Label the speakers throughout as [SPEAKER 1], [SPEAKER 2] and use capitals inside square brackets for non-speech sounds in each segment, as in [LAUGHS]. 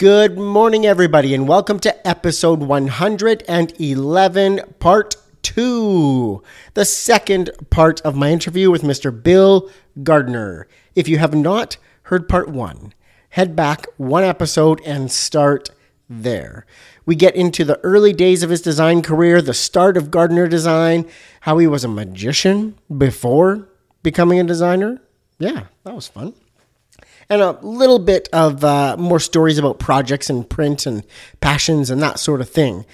[SPEAKER 1] Good morning, everybody, and welcome to episode 111, part two, the second part of my interview with Mr. Bill Gardner. If you have not heard part one, head back one episode and start there. We get into the early days of his design career, the start of Gardner Design, how he was a magician before becoming a designer. Yeah, that was fun and a little bit of uh, more stories about projects and print and passions and that sort of thing.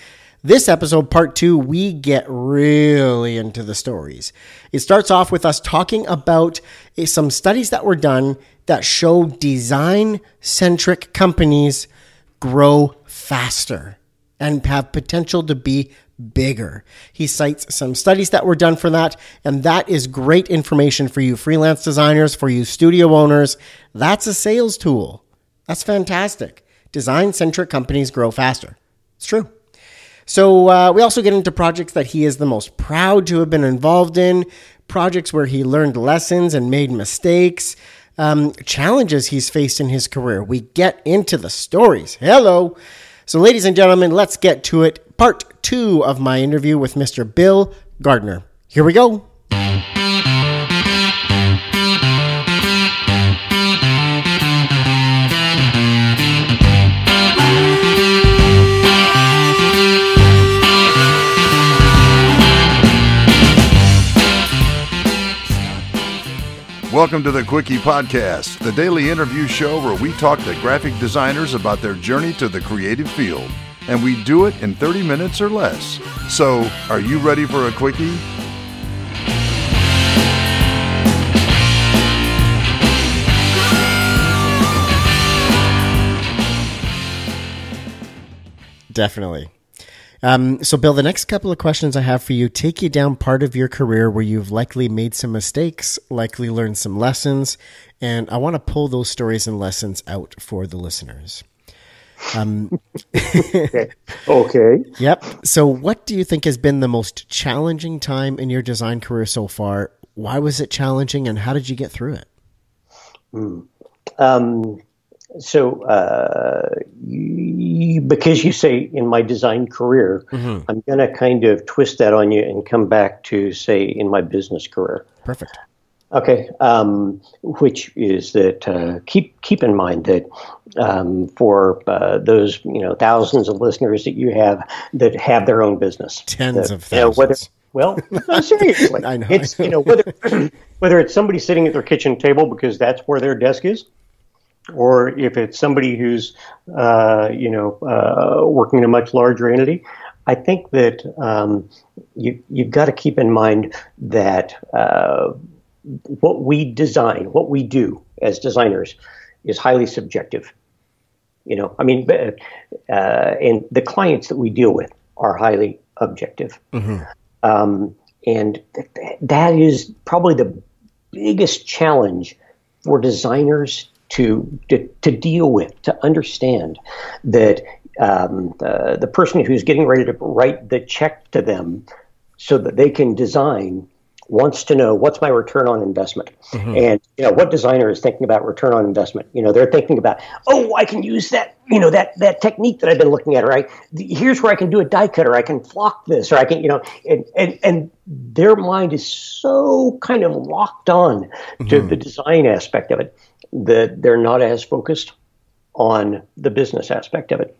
[SPEAKER 1] This episode, part two, we get really into the stories. It starts off with us talking about eh, some studies that were done that show design centric companies grow faster and have potential to be bigger. He cites some studies that were done for that, and that is great information for you freelance designers, for you studio owners. That's a sales tool. That's fantastic. Design centric companies grow faster. It's true. So, uh, we also get into projects that he is the most proud to have been involved in, projects where he learned lessons and made mistakes, um, challenges he's faced in his career. We get into the stories. Hello. So, ladies and gentlemen, let's get to it. Part two of my interview with Mr. Bill Gardner. Here we go.
[SPEAKER 2] Welcome to the Quickie Podcast, the daily interview show where we talk to graphic designers about their journey to the creative field. And we do it in 30 minutes or less. So, are you ready for a Quickie?
[SPEAKER 1] Definitely. Um, so, Bill, the next couple of questions I have for you take you down part of your career where you've likely made some mistakes, likely learned some lessons, and I want to pull those stories and lessons out for the listeners. Um, [LAUGHS]
[SPEAKER 3] okay. okay.
[SPEAKER 1] Yep. So, what do you think has been the most challenging time in your design career so far? Why was it challenging, and how did you get through it?
[SPEAKER 3] Mm. Um, so, uh, you, because you say in my design career, mm-hmm. I'm going to kind of twist that on you and come back to say in my business career.
[SPEAKER 1] Perfect.
[SPEAKER 3] Okay, um, which is that uh, keep keep in mind that um, for uh, those you know thousands of listeners that you have that have their own business,
[SPEAKER 1] tens that, of thousands. You know,
[SPEAKER 3] whether, well, no, seriously, [LAUGHS]
[SPEAKER 1] I know.
[SPEAKER 3] It's you know whether [LAUGHS] whether it's somebody sitting at their kitchen table because that's where their desk is, or if it's somebody who's uh, you know uh, working in a much larger entity. I think that um, you you've got to keep in mind that uh, what we design, what we do as designers, is highly subjective. You know, I mean, uh, and the clients that we deal with are highly objective. Mm-hmm. Um, and th- that is probably the biggest challenge for designers to, to, to deal with, to understand that um, the, the person who's getting ready to write the check to them so that they can design wants to know what's my return on investment mm-hmm. and you know what designer is thinking about return on investment you know they're thinking about oh i can use that you know that that technique that i've been looking at or i here's where i can do a die cut or i can flock this or i can you know and and, and their mind is so kind of locked on mm-hmm. to the design aspect of it that they're not as focused on the business aspect of it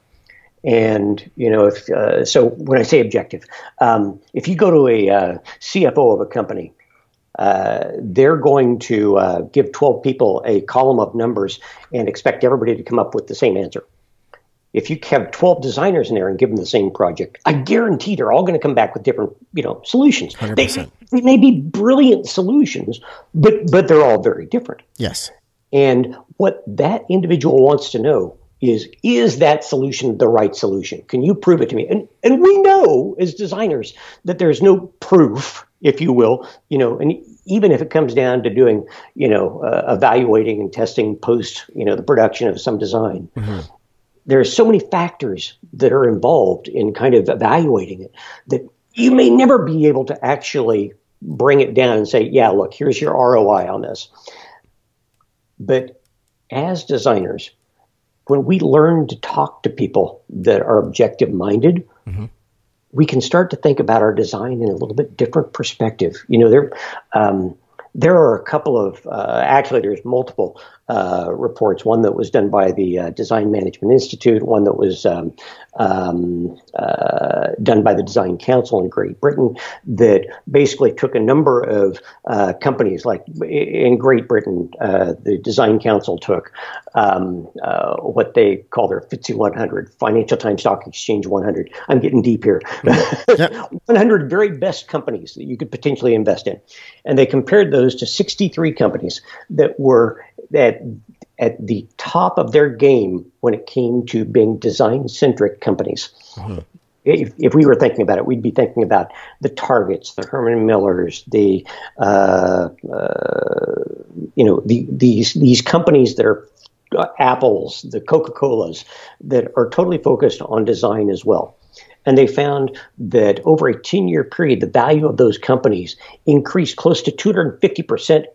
[SPEAKER 3] and you know, if uh, so, when I say objective, um, if you go to a uh, CFO of a company, uh, they're going to uh, give 12 people a column of numbers and expect everybody to come up with the same answer. If you have 12 designers in there and give them the same project, I guarantee they're all going to come back with different, you know, solutions. Hundred They, they may be brilliant solutions, but but they're all very different.
[SPEAKER 1] Yes.
[SPEAKER 3] And what that individual wants to know is is that solution the right solution? Can you prove it to me? And and we know as designers that there's no proof, if you will, you know, and even if it comes down to doing, you know, uh, evaluating and testing post, you know, the production of some design. Mm-hmm. There are so many factors that are involved in kind of evaluating it that you may never be able to actually bring it down and say, yeah, look, here's your ROI on this. But as designers, when we learn to talk to people that are objective minded, we can start to think about our design in a little bit different perspective. You know, there um, there are a couple of uh, actually there's multiple uh, reports. One that was done by the uh, Design Management Institute, one that was um, um, uh, done by the Design Council in Great Britain, that basically took a number of uh, companies. Like in Great Britain, uh, the Design Council took um, uh, what they call their FTSE 100, Financial Times Stock Exchange 100. I'm getting deep here. [LAUGHS] 100 very best companies that you could potentially invest in, and they compared those to 63 companies that were at at the top of their game when it came to being design centric companies. Mm-hmm. If, if, we were thinking about it, we'd be thinking about the Targets, the Herman Millers, the uh, uh, you know the, these these companies that are uh, Apples, the Coca Colas, that are totally focused on design as well. And they found that over a 10 year period, the value of those companies increased close to 250%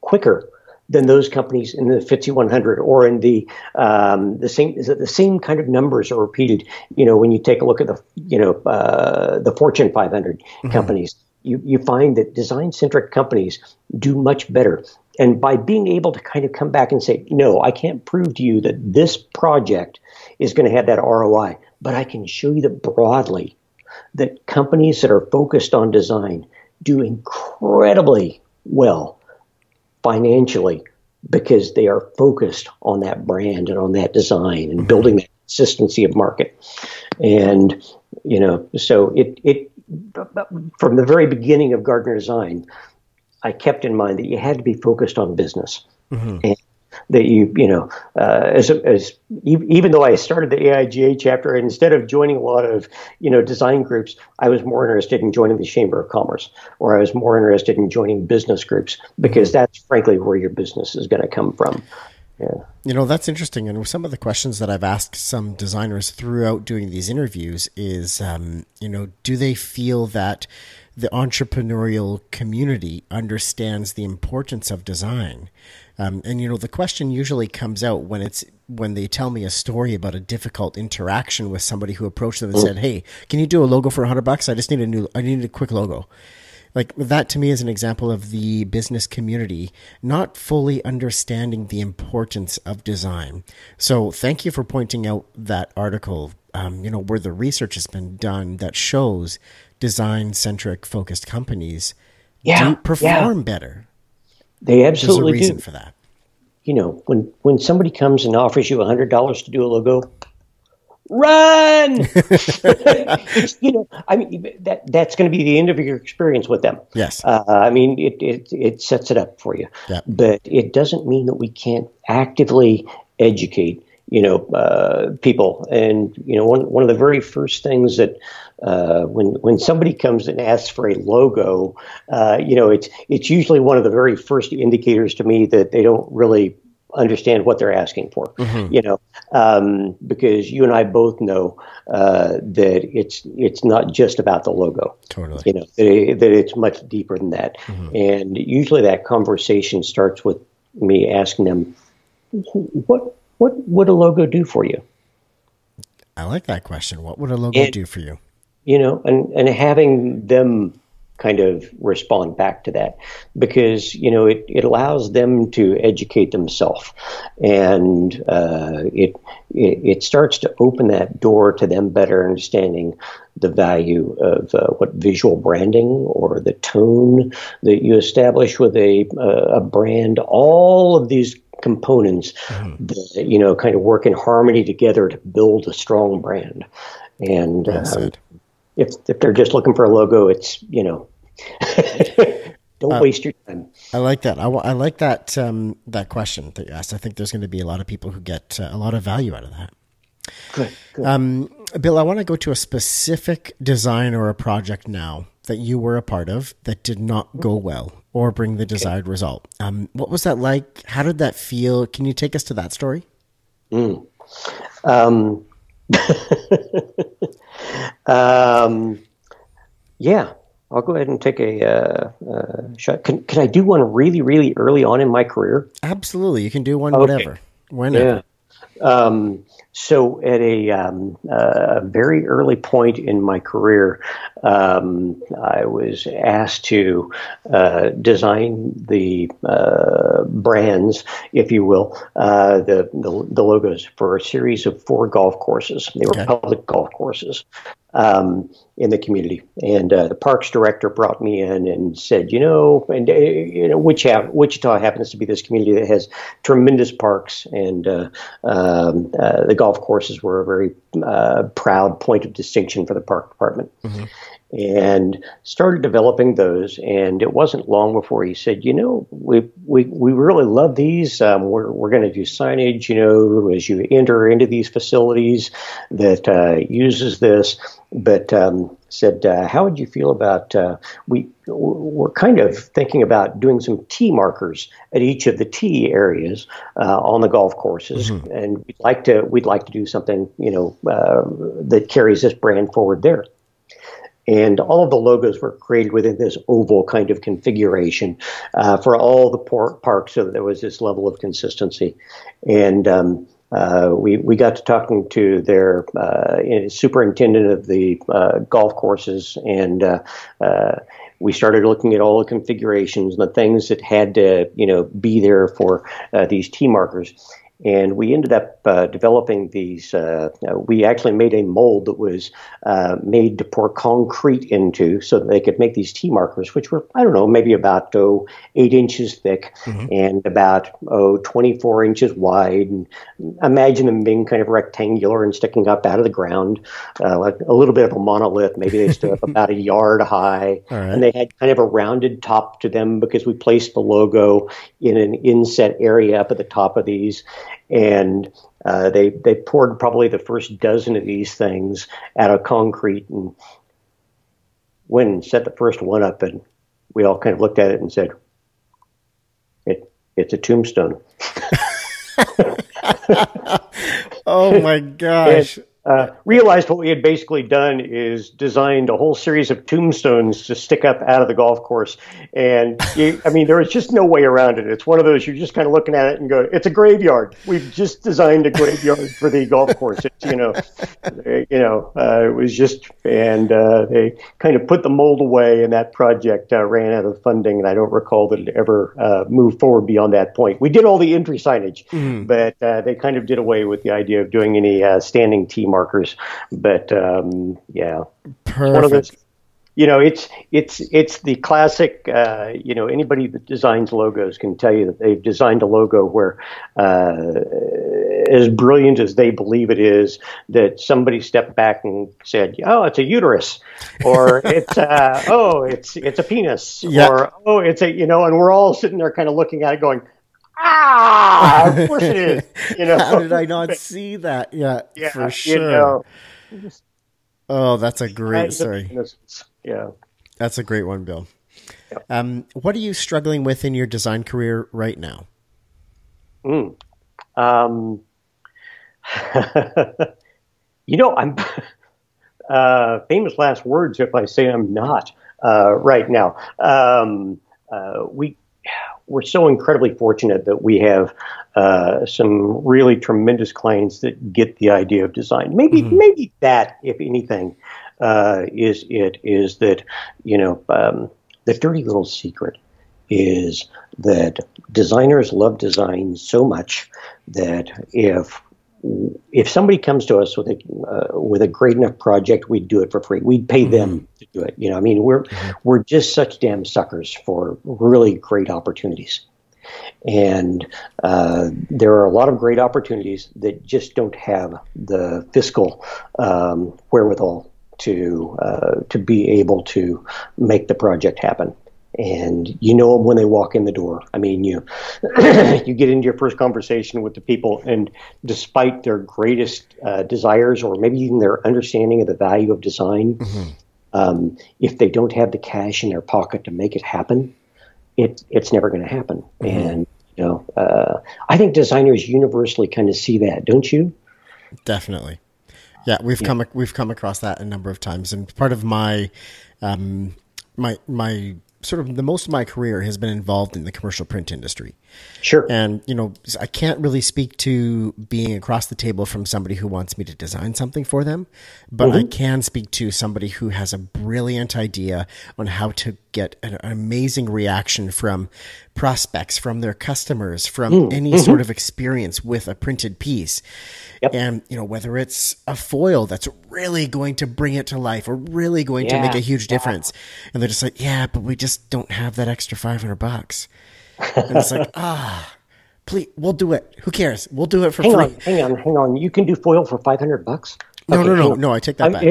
[SPEAKER 3] quicker than those companies in the FTSE 100 or in the um, the same is that the same kind of numbers are repeated. You know, when you take a look at the you know uh, the Fortune 500 mm-hmm. companies, you you find that design centric companies do much better. And by being able to kind of come back and say, no, I can't prove to you that this project is going to have that ROI, but I can show you that broadly that companies that are focused on design do incredibly well financially because they are focused on that brand and on that design and building that consistency of market. And you know, so it it from the very beginning of Gardner Design, I kept in mind that you had to be focused on business. Mm-hmm. And that you you know uh, as as even though I started the AIGA chapter and instead of joining a lot of you know design groups I was more interested in joining the Chamber of Commerce or I was more interested in joining business groups because that's frankly where your business is going to come from.
[SPEAKER 1] Yeah. You know, that's interesting. And some of the questions that I've asked some designers throughout doing these interviews is, um, you know, do they feel that the entrepreneurial community understands the importance of design? Um, and you know, the question usually comes out when it's when they tell me a story about a difficult interaction with somebody who approached them and said, "Hey, can you do a logo for a hundred bucks? I just need a new, I need a quick logo." Like that to me is an example of the business community not fully understanding the importance of design. So thank you for pointing out that article. Um, you know where the research has been done that shows design centric focused companies
[SPEAKER 3] yeah,
[SPEAKER 1] do perform
[SPEAKER 3] yeah.
[SPEAKER 1] better.
[SPEAKER 3] They absolutely There's a reason
[SPEAKER 1] do. for that.
[SPEAKER 3] You know, when when somebody comes and offers you hundred dollars to do a logo, run. [LAUGHS] [LAUGHS] you know, I mean that that's going to be the end of your experience with them.
[SPEAKER 1] Yes.
[SPEAKER 3] Uh, I mean it, it it sets it up for you.
[SPEAKER 1] Yep.
[SPEAKER 3] But it doesn't mean that we can't actively educate you know uh, people and you know one one of the very first things that uh, when when somebody comes and asks for a logo, uh, you know, it's it's usually one of the very first indicators to me that they don't really understand what they're asking for. Mm-hmm. You know, um, because you and I both know uh, that it's it's not just about the logo.
[SPEAKER 1] Totally.
[SPEAKER 3] You know that, it, that it's much deeper than that. Mm-hmm. And usually that conversation starts with me asking them, "What what would a logo do for you?"
[SPEAKER 1] I like that question. What would a logo and, do for you?
[SPEAKER 3] you know, and, and having them kind of respond back to that because you know it, it allows them to educate themselves and uh, it, it, it starts to open that door to them better understanding the value of uh, what visual branding or the tone that you establish with a uh, a brand all of these components mm-hmm. that you know kind of work in harmony together to build a strong brand and well um, if if they're just looking for a logo, it's you know, [LAUGHS] don't uh, waste your time.
[SPEAKER 1] I like that. I, I like that um, that question that you asked. I think there's going to be a lot of people who get uh, a lot of value out of that.
[SPEAKER 3] Good. good.
[SPEAKER 1] Um, Bill, I want to go to a specific design or a project now that you were a part of that did not go well or bring the desired okay. result. Um, what was that like? How did that feel? Can you take us to that story?
[SPEAKER 3] Mm. Um, [LAUGHS] um, yeah, I'll go ahead and take a uh, uh, shot. Can, can I do one really, really early on in my career?
[SPEAKER 1] Absolutely. You can do one okay. whenever. Whenever.
[SPEAKER 3] Yeah. Um, so, at a, um, uh, very early point in my career, um, I was asked to uh, design the uh, brands, if you will, uh, the, the, the logos for a series of four golf courses. They were okay. public golf courses um, in the community. And uh, the parks director brought me in and said, you know, and uh, you know, Wichita, Wichita happens to be this community that has tremendous parks, and uh, um, uh, the golf courses were a very uh, proud point of distinction for the park department. Mm-hmm and started developing those. And it wasn't long before he said, you know, we we, we really love these. Um, we're we're going to do signage, you know, as you enter into these facilities that uh, uses this. But um, said, uh, how would you feel about uh, we we're kind of thinking about doing some tee markers at each of the tee areas uh, on the golf courses, mm-hmm. and we'd like to we'd like to do something, you know, uh, that carries this brand forward there. And all of the logos were created within this oval kind of configuration uh, for all the por- parks, so that there was this level of consistency. And um, uh, we we got to talking to their uh, superintendent of the uh, golf courses, and uh, uh, we started looking at all the configurations and the things that had to you know be there for these tee markers. And we ended up uh, developing these. Uh, uh, we actually made a mold that was uh, made to pour concrete into so that they could make these tee markers, which were, I don't know, maybe about oh, eight inches thick mm-hmm. and about oh, 24 inches wide. And imagine them being kind of rectangular and sticking up out of the ground, uh, like a little bit of a monolith. Maybe they stood up [LAUGHS] about a yard high. Right. And they had kind of a rounded top to them because we placed the logo in an inset area up at the top of these and uh, they they poured probably the first dozen of these things out of concrete and went and set the first one up, and we all kind of looked at it and said, "It it's a tombstone." [LAUGHS]
[SPEAKER 1] oh my [LAUGHS] gosh!
[SPEAKER 3] And, uh, realized what we had basically done is designed a whole series of tombstones to stick up out of the golf course. And you, I mean, there was just no way around it. It's one of those you're just kind of looking at it and go, "It's a graveyard. We've just designed a graveyard for the golf course." It's, you know, you know, uh, it was just, and uh, they kind of put the mold away, and that project uh, ran out of funding, and I don't recall that it ever uh, moved forward beyond that point. We did all the entry signage, mm-hmm. but uh, they kind of did away with the idea of doing any standing team markers. But um, yeah,
[SPEAKER 1] perfect.
[SPEAKER 3] you know, it's it's it's the classic. Uh, you know, anybody that designs logos can tell you that they've designed a logo where, uh, as brilliant as they believe it is, that somebody stepped back and said, "Oh, it's a uterus," or [LAUGHS] "It's uh, oh, it's it's a penis," yep. or "Oh, it's a you know," and we're all sitting there kind of looking at it, going ah, of [LAUGHS] course it is. You know,
[SPEAKER 1] how did I [LAUGHS] not see that? Yeah, yeah for sure. You know, oh, that's a great story.
[SPEAKER 3] Yeah,
[SPEAKER 1] that's a great one, Bill. Yep. Um, what are you struggling with in your design career right now?
[SPEAKER 3] Mm. Um, [LAUGHS] you know, I'm uh, famous last words if I say I'm not uh, right now. Um, uh, we we're so incredibly fortunate that we have uh, some really tremendous clients that get the idea of design. Maybe mm-hmm. maybe that, if anything, uh, is it is that you know um, the dirty little secret is that designers love design so much that if if somebody comes to us with a uh, with a great enough project, we'd do it for free. We'd pay mm-hmm. them to do it. You know, I mean, we're mm-hmm. we're just such damn suckers for really great opportunities, and uh, there are a lot of great opportunities that just don't have the fiscal um, wherewithal to uh, to be able to make the project happen and you know them when they walk in the door. I mean, you [CLEARS THROAT] you get into your first conversation with the people, and despite their greatest uh, desires or maybe even their understanding of the value of design, mm-hmm. um, if they don't have the cash in their pocket to make it happen, it it's never going to happen. Mm-hmm. And you know, uh, I think designers universally kind of see that, don't you?
[SPEAKER 1] Definitely. Yeah, we've yeah. come we've come across that a number of times, and part of my um, my my sort of the most of my career has been involved in the commercial print industry.
[SPEAKER 3] Sure.
[SPEAKER 1] And, you know, I can't really speak to being across the table from somebody who wants me to design something for them, but I mm-hmm. can speak to somebody who has a brilliant idea on how to get an, amazing reaction from prospects, from their customers, from any sort of experience with a printed piece.
[SPEAKER 3] Yep.
[SPEAKER 1] And, you know, whether it's a foil that's really going to bring it to life or really going to make a huge difference. And they're just like, yeah, but we just don't have that extra 500 bucks. And it's like, [LAUGHS] ah, please, we'll do it. Who cares? We'll do it for
[SPEAKER 3] hang
[SPEAKER 1] free.
[SPEAKER 3] on, hang on, hang on. You can do foil for five hundred bucks.
[SPEAKER 1] No,
[SPEAKER 3] Okay,
[SPEAKER 1] no,
[SPEAKER 3] hang
[SPEAKER 1] no, no. I take that back.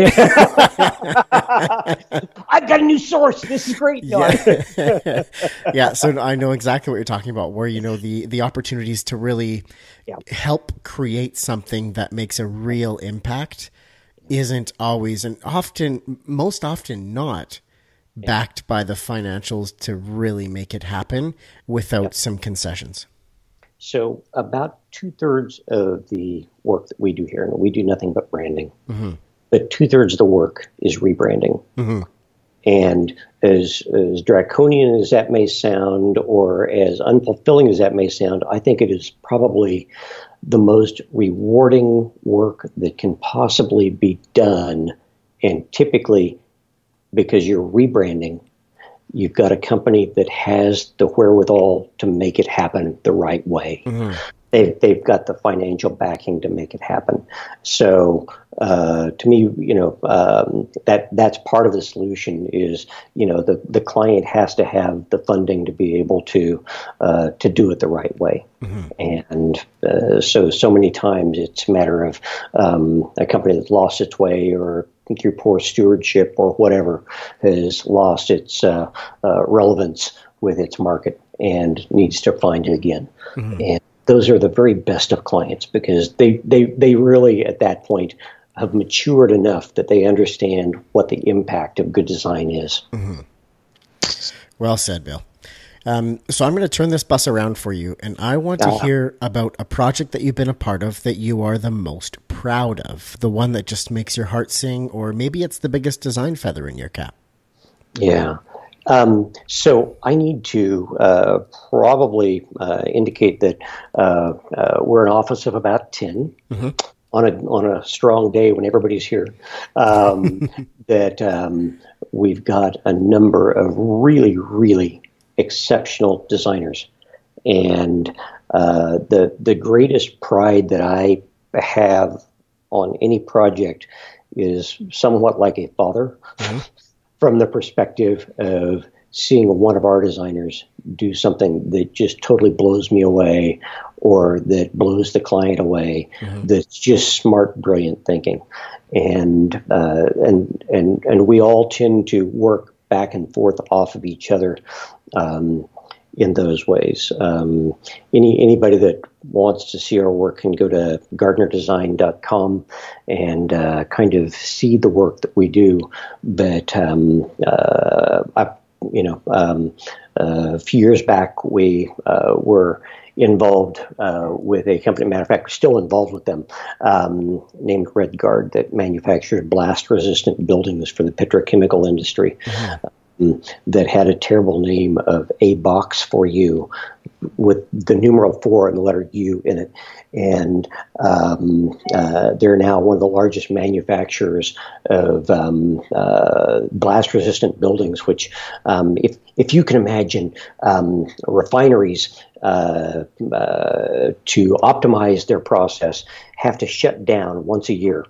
[SPEAKER 1] [LAUGHS] [LAUGHS]
[SPEAKER 3] I've got a new source. This is great. No, I- [LAUGHS]
[SPEAKER 1] yeah, so I know exactly what you're talking about. Where you know the the opportunities to really
[SPEAKER 3] Yeah.
[SPEAKER 1] help create something that makes a real impact isn't always, and often, most often not, backed by the financials to really make it happen without some concessions.
[SPEAKER 3] So about two thirds of the work that we do here, and we do nothing but branding, mm-hmm. but two thirds of the work is rebranding. Mm-hmm. And as, as draconian as that may sound, or as unfulfilling as that may sound, I think it is probably the most rewarding work that can possibly be done. And typically, because you're rebranding, you've got a company that has the wherewithal to make it happen the right way. Mm-hmm. They've, they've got the financial backing to make it happen. So uh, to me, you know, um, that that's part of the solution is, you know, the, the client has to have the funding to be able to uh, to do it the right way. And uh, so so many times it's a matter of um, a company that's lost its way or through poor stewardship or whatever has lost its uh, uh, relevance with its market and needs to find it again. And those are the very best of clients because they, they, they really at that point have matured enough that they understand what the impact of good design is.
[SPEAKER 1] Well said, Bill. Um, so I'm going to turn this bus around for you, and I want to
[SPEAKER 3] Ah.
[SPEAKER 1] hear about a project that you've been a part of that you are the most proud of, the one that just makes your heart sing, or maybe it's the biggest design feather in your cap.
[SPEAKER 3] Yeah. Um, so I need to uh, probably uh, indicate that uh, uh, we're an office of about 10 on a on a strong day when everybody's here. Um, [LAUGHS] that um, we've got a number of really really exceptional designers, and uh, the the greatest pride that I have on any project is somewhat like a father from the perspective of seeing one of our designers do something that just totally blows me away or that blows the client away that's just smart brilliant thinking. And uh, and and and we all tend to work back and forth off of each other um, in those ways. Um, any anybody that wants to see our work can go to gardnerdesign.com and uh, kind of see the work that we do. But um, uh, I, you know, um, uh, a few years back we uh, were involved uh, with a company, matter of fact, still involved with them, um, named RedGuard that manufactured blast resistant buildings for the petrochemical industry um, that had a terrible name of A Box for You with the numeral four and the letter U in it. And um, uh, they're now one of the largest manufacturers of um, uh, blast resistant buildings, which, um, if, if you can imagine um, refineries uh, uh, to optimize their process, have to shut down once a year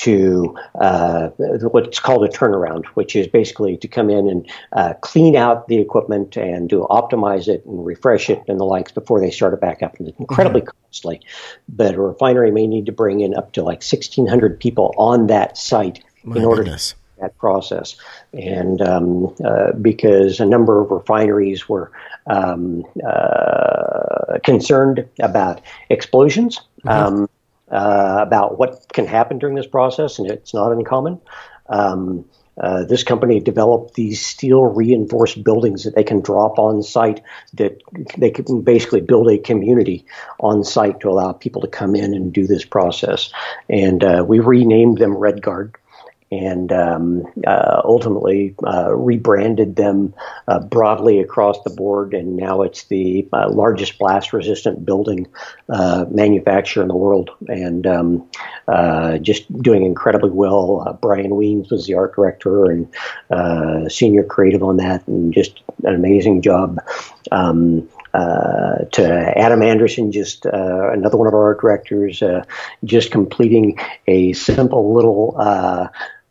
[SPEAKER 3] to uh, what's called a turnaround, which is basically to come in and uh, clean out the equipment and to optimize it and refresh it and the likes before they start it back up. And it's incredibly costly. But a refinery may need to bring in up to like 1,600 people on that site
[SPEAKER 1] My
[SPEAKER 3] in order
[SPEAKER 1] goodness.
[SPEAKER 3] to that process. And um, uh, because a number of refineries were um, uh, concerned about explosions, um, uh, about what can happen during this process, and it's not uncommon. Um, uh, this company developed these steel reinforced buildings that they can drop on site that they can basically build a community on site to allow people to come in and do this process. And uh, we renamed them RedGuard and um, uh, ultimately uh, rebranded them uh, broadly across the board. And now it's the uh, largest blast resistant building uh, manufacturer in the world, and um, uh, just doing incredibly well. Brian Weems was the art director and senior creative on that, and just an amazing job. Um, uh, to Adam Anderson, just uh, another one of our art directors, uh, just completing a simple little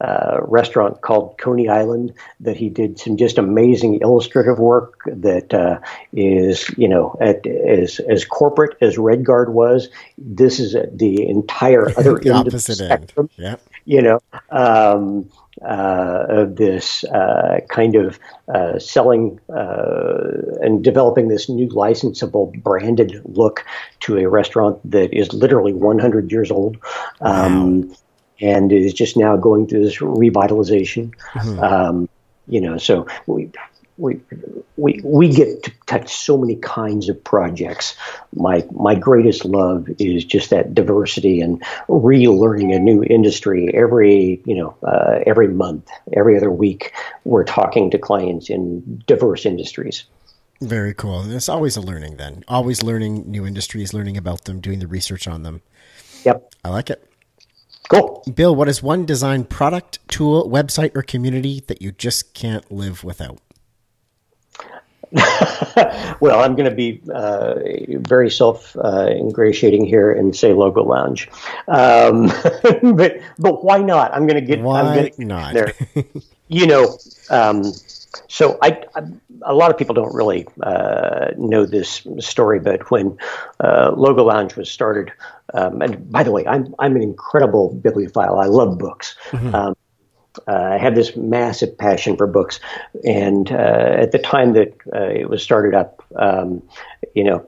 [SPEAKER 3] uh, restaurant called Coney Island that he did some just amazing illustrative work that uh, is, you know, at, as as corporate as RedGuard was. This is the entire [LAUGHS] other
[SPEAKER 1] the opposite end. Yeah.
[SPEAKER 3] You know, um, uh, of this uh, kind of uh, selling uh, and developing this new licensable branded look to a restaurant that is literally 100 years old. Um, wow. And is just now going through this revitalization. Mm-hmm. Um, you know, so we we, we, we get to touch so many kinds of projects. My, my greatest love is just that diversity and relearning a new industry every, you know, uh, every month, every other week. We're talking to clients in diverse industries.
[SPEAKER 1] Very cool. And it's always a learning then. Always learning new industries, learning about them, doing the research on them.
[SPEAKER 3] Yep.
[SPEAKER 1] I like it.
[SPEAKER 3] Cool.
[SPEAKER 1] Bill, what is one design product, tool, website, or community that you just can't live without? [LAUGHS]
[SPEAKER 3] well, I'm going to be uh, very self uh, ingratiating here and say Logo Lounge, um, [LAUGHS] but but why not? I'm going to get.
[SPEAKER 1] Why
[SPEAKER 3] I'm
[SPEAKER 1] gonna get not?
[SPEAKER 3] There. you know, um, so I, I, a lot of people don't really uh, know this story, but when uh, Logo Lounge was started, um, and by the way, I'm I'm an incredible bibliophile. I love books. Mm-hmm. Um, uh, I have this massive passion for books, and uh, at the time that uh, it was started up, um, you know,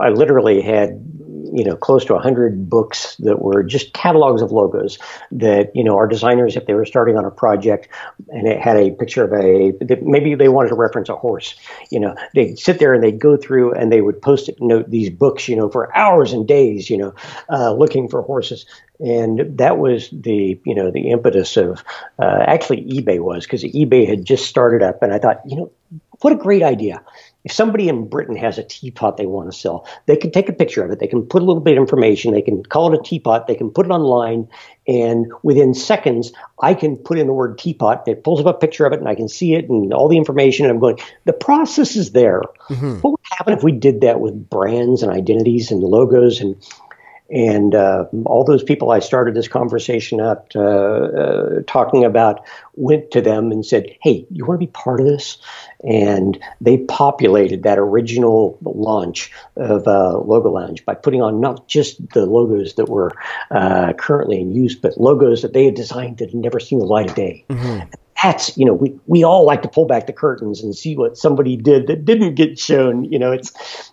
[SPEAKER 3] I literally had you know close to 100 books that were just catalogs of logos that you know our designers if they were starting on a project and it had a picture of a maybe they wanted to reference a horse you know they'd sit there and they'd go through and they would post it note these books you know for hours and days you know uh, looking for horses and that was the you know the impetus of uh, actually eBay was because eBay had just started up, and I thought you know what a great idea. If somebody in Britain has a teapot they want to sell, they can take a picture of it. They can put a little bit of information. They can call it a teapot. They can put it online, and within seconds, I can put in the word teapot. It pulls up a picture of it, and I can see it and all the information. And I'm going. The process is there. Mm-hmm. What would happen if we did that with brands and identities and logos and and uh, all those people I started this conversation up uh, uh, talking about went to them and said, Hey, you want to be part of this? And they populated that original launch of uh, Logo Lounge by putting on not just the logos that were uh, currently in use, but logos that they had designed that had never seen the light of day. Mm-hmm that's you know we we all like to pull back the curtains and see what somebody did that didn't get shown you know it's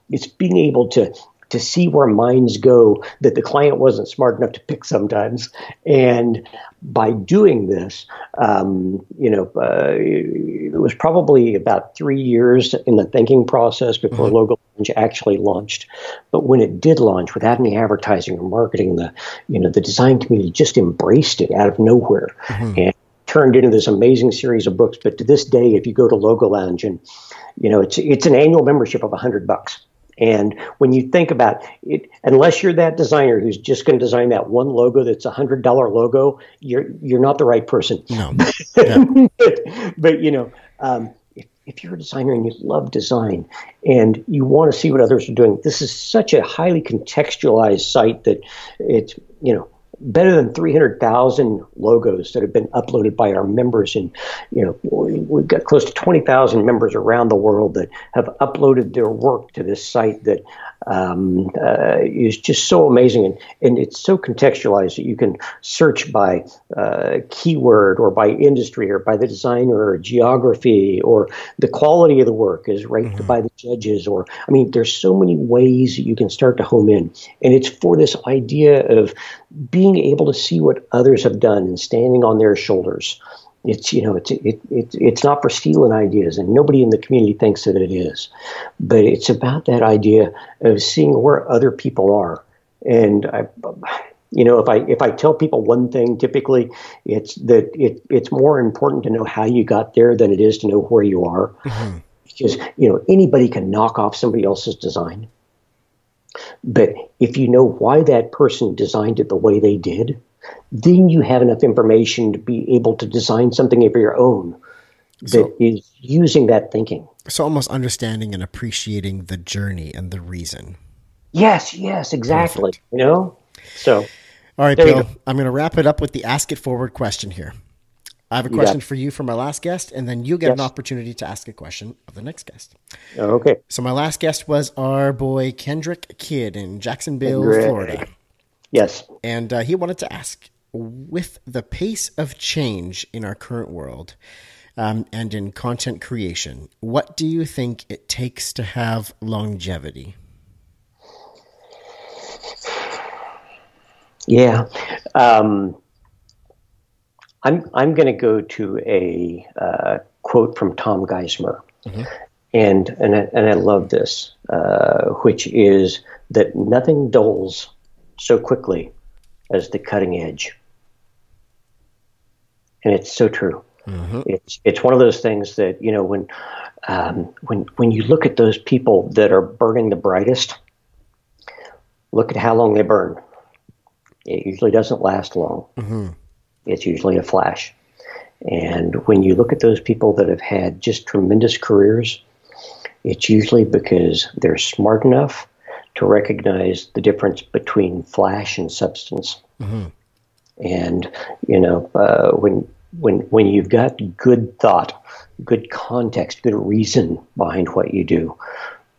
[SPEAKER 3] it's being able to to see where minds go that the client wasn't smart enough to pick sometimes. And by doing this, um, you know, uh, it was probably about three years in the thinking process before mm-hmm. Logo Lounge actually launched. But when it did launch, without any advertising or marketing, the you know the design community just embraced it out of nowhere. Mm-hmm. And turned into this amazing series of books. But to this day, if you go to Logo Lounge and you know, it's it's an annual membership of a hundred bucks. And when you think about it, unless you're that designer who's just going to design that one logo that's a hundred dollar logo, you're you're not the right person.
[SPEAKER 1] No. [LAUGHS]
[SPEAKER 3] But, but, you know, um, if, if you're a designer and you love design and you want to see what others are doing, this is such a highly contextualized site that it's you know better than 300,000 logos that have been uploaded by our members. And, you know, we've got close to 20,000 members around the world that have uploaded their work to this site that um, uh, is just so amazing. And, and it's so contextualized that you can search by uh, keyword or by industry or by the designer or geography or the quality of the work is ranked mm-hmm. by the judges. Or, I mean, there's so many ways that you can start to home in. And it's for this idea of being able to see what others have done and standing on their shoulders. It's you know it's it, it, it's not for stealing ideas, and nobody in the community thinks that it is, but it's about that idea of seeing where other people are. And I, You know, if I if I tell people one thing, typically it's that it it's more important to know how you got there than it is to know where you are. Mm-hmm. Because you know anybody can knock off somebody else's design, but if you know why that person designed it the way they did, then you have enough information to be able to design something of your own that so, is using that thinking.
[SPEAKER 1] So almost understanding and appreciating the journey and the reason.
[SPEAKER 3] Yes, yes, exactly. Perfect. You know? So
[SPEAKER 1] All right, Bill, I'm going to wrap it up with the ask it forward question here. I have a question for you from my last guest, and then you get yes. an opportunity to ask a question of the next guest.
[SPEAKER 3] Okay.
[SPEAKER 1] So my last guest was our boy Kendrick Kidd in Jacksonville, Kendrick. Florida.
[SPEAKER 3] Yes.
[SPEAKER 1] And uh, he wanted to ask, with the pace of change in our current world um, and in content creation, what do you think it takes to have longevity?
[SPEAKER 3] Yeah. Um, I'm I'm going to go to a uh, quote from Tom Geismar, mm-hmm. and and I, and I love this, uh, which is that nothing dulls so quickly as the cutting edge, and it's so true. Mm-hmm. It's it's one of those things that you know when um, when when you look at those people that are burning the brightest, look at how long they burn. It usually doesn't last long. Mm-hmm it's usually a flash. And when you look at those people that have had just tremendous careers, it's usually because they're smart enough to recognize the difference between flash and substance. Mm-hmm. And you know, uh, when when when you've got good thought, good context, good reason behind what you do,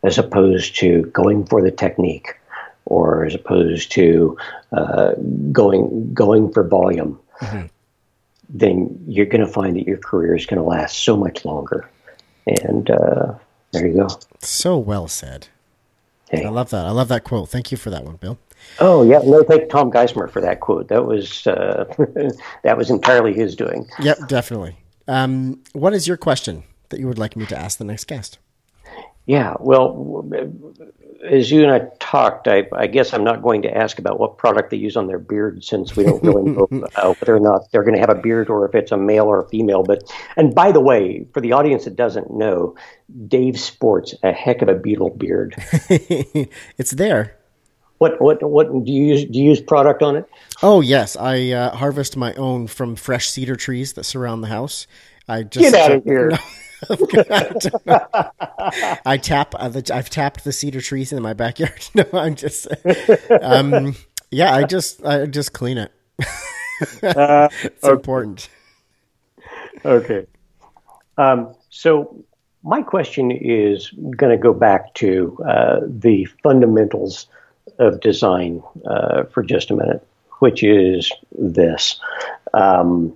[SPEAKER 3] as opposed to going for the technique, or as opposed to uh, going going for volume mm-hmm. then you're going to find that your career is going to last so much longer. And uh, there you go.
[SPEAKER 1] So well said. Hey. I love that. I love that quote. Thank you for that one, Bill.
[SPEAKER 3] Oh yeah, no, thank Tom Geismar for that quote. That was uh, [LAUGHS] that was entirely his doing.
[SPEAKER 1] Yep, definitely. Um, what is your question that you would like me to ask the next guest?
[SPEAKER 3] Yeah, well, as you and I talked, I, I, guess I'm not going to ask about what product they use on their beard since we don't really know [LAUGHS] uh, whether or not they're going to have a beard or if it's a male or a female. But and by the way, for the audience that doesn't know, Dave sports a heck of a beetle beard. [LAUGHS]
[SPEAKER 1] it's there.
[SPEAKER 3] What what what do you use? Do you use product on it?
[SPEAKER 1] Oh yes, I uh, harvest my own from fresh cedar trees that surround the house. I just
[SPEAKER 3] get out of here. [LAUGHS] [LAUGHS]
[SPEAKER 1] I tap. Uh, I've tapped the cedar trees in my backyard. [LAUGHS] No, I'm just. Um, yeah, I just I just clean it. [LAUGHS] uh, it's okay. important.
[SPEAKER 3] Okay. Um, so my question is going to go back to uh, the fundamentals of design uh, for just a minute, which is this. Um,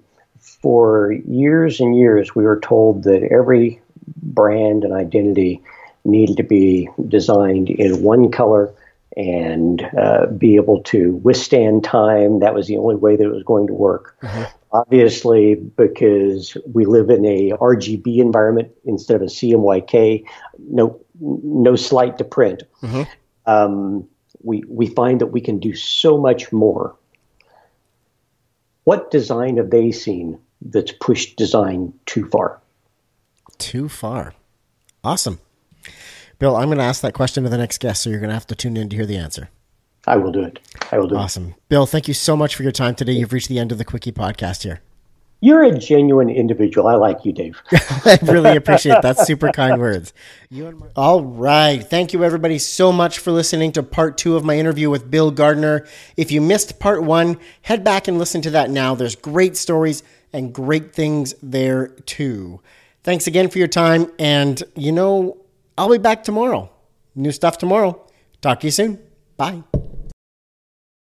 [SPEAKER 3] for years and years, we were told that every brand and identity needed to be designed in one color and uh, be able to withstand time. That was the only way that it was going to work. Mm-hmm. Obviously, because we live in a RGB environment instead of a CMYK, no, no slight to print. Mm-hmm. Um, we we find that we can do so much more. What design have they seen that's pushed design too far.
[SPEAKER 1] Too far. Awesome. Bill, I'm going to ask that question to the next guest, so you're going to have to tune in to hear the answer.
[SPEAKER 3] I will do it. I will do
[SPEAKER 1] awesome. it. Awesome. Bill, thank you so much for your time today. You've reached the end of the Quickie podcast here.
[SPEAKER 3] You're a genuine individual. I like you, Dave. [LAUGHS]
[SPEAKER 1] I really appreciate that. Super kind words. All right. Thank you, everybody, so much for listening to part two of my interview with Bill Gardner. If you missed part one, head back and listen to that now. There's great stories and great things there too. Thanks again for your time. And, you know, I'll be back tomorrow. New stuff tomorrow. Talk to you soon. Bye.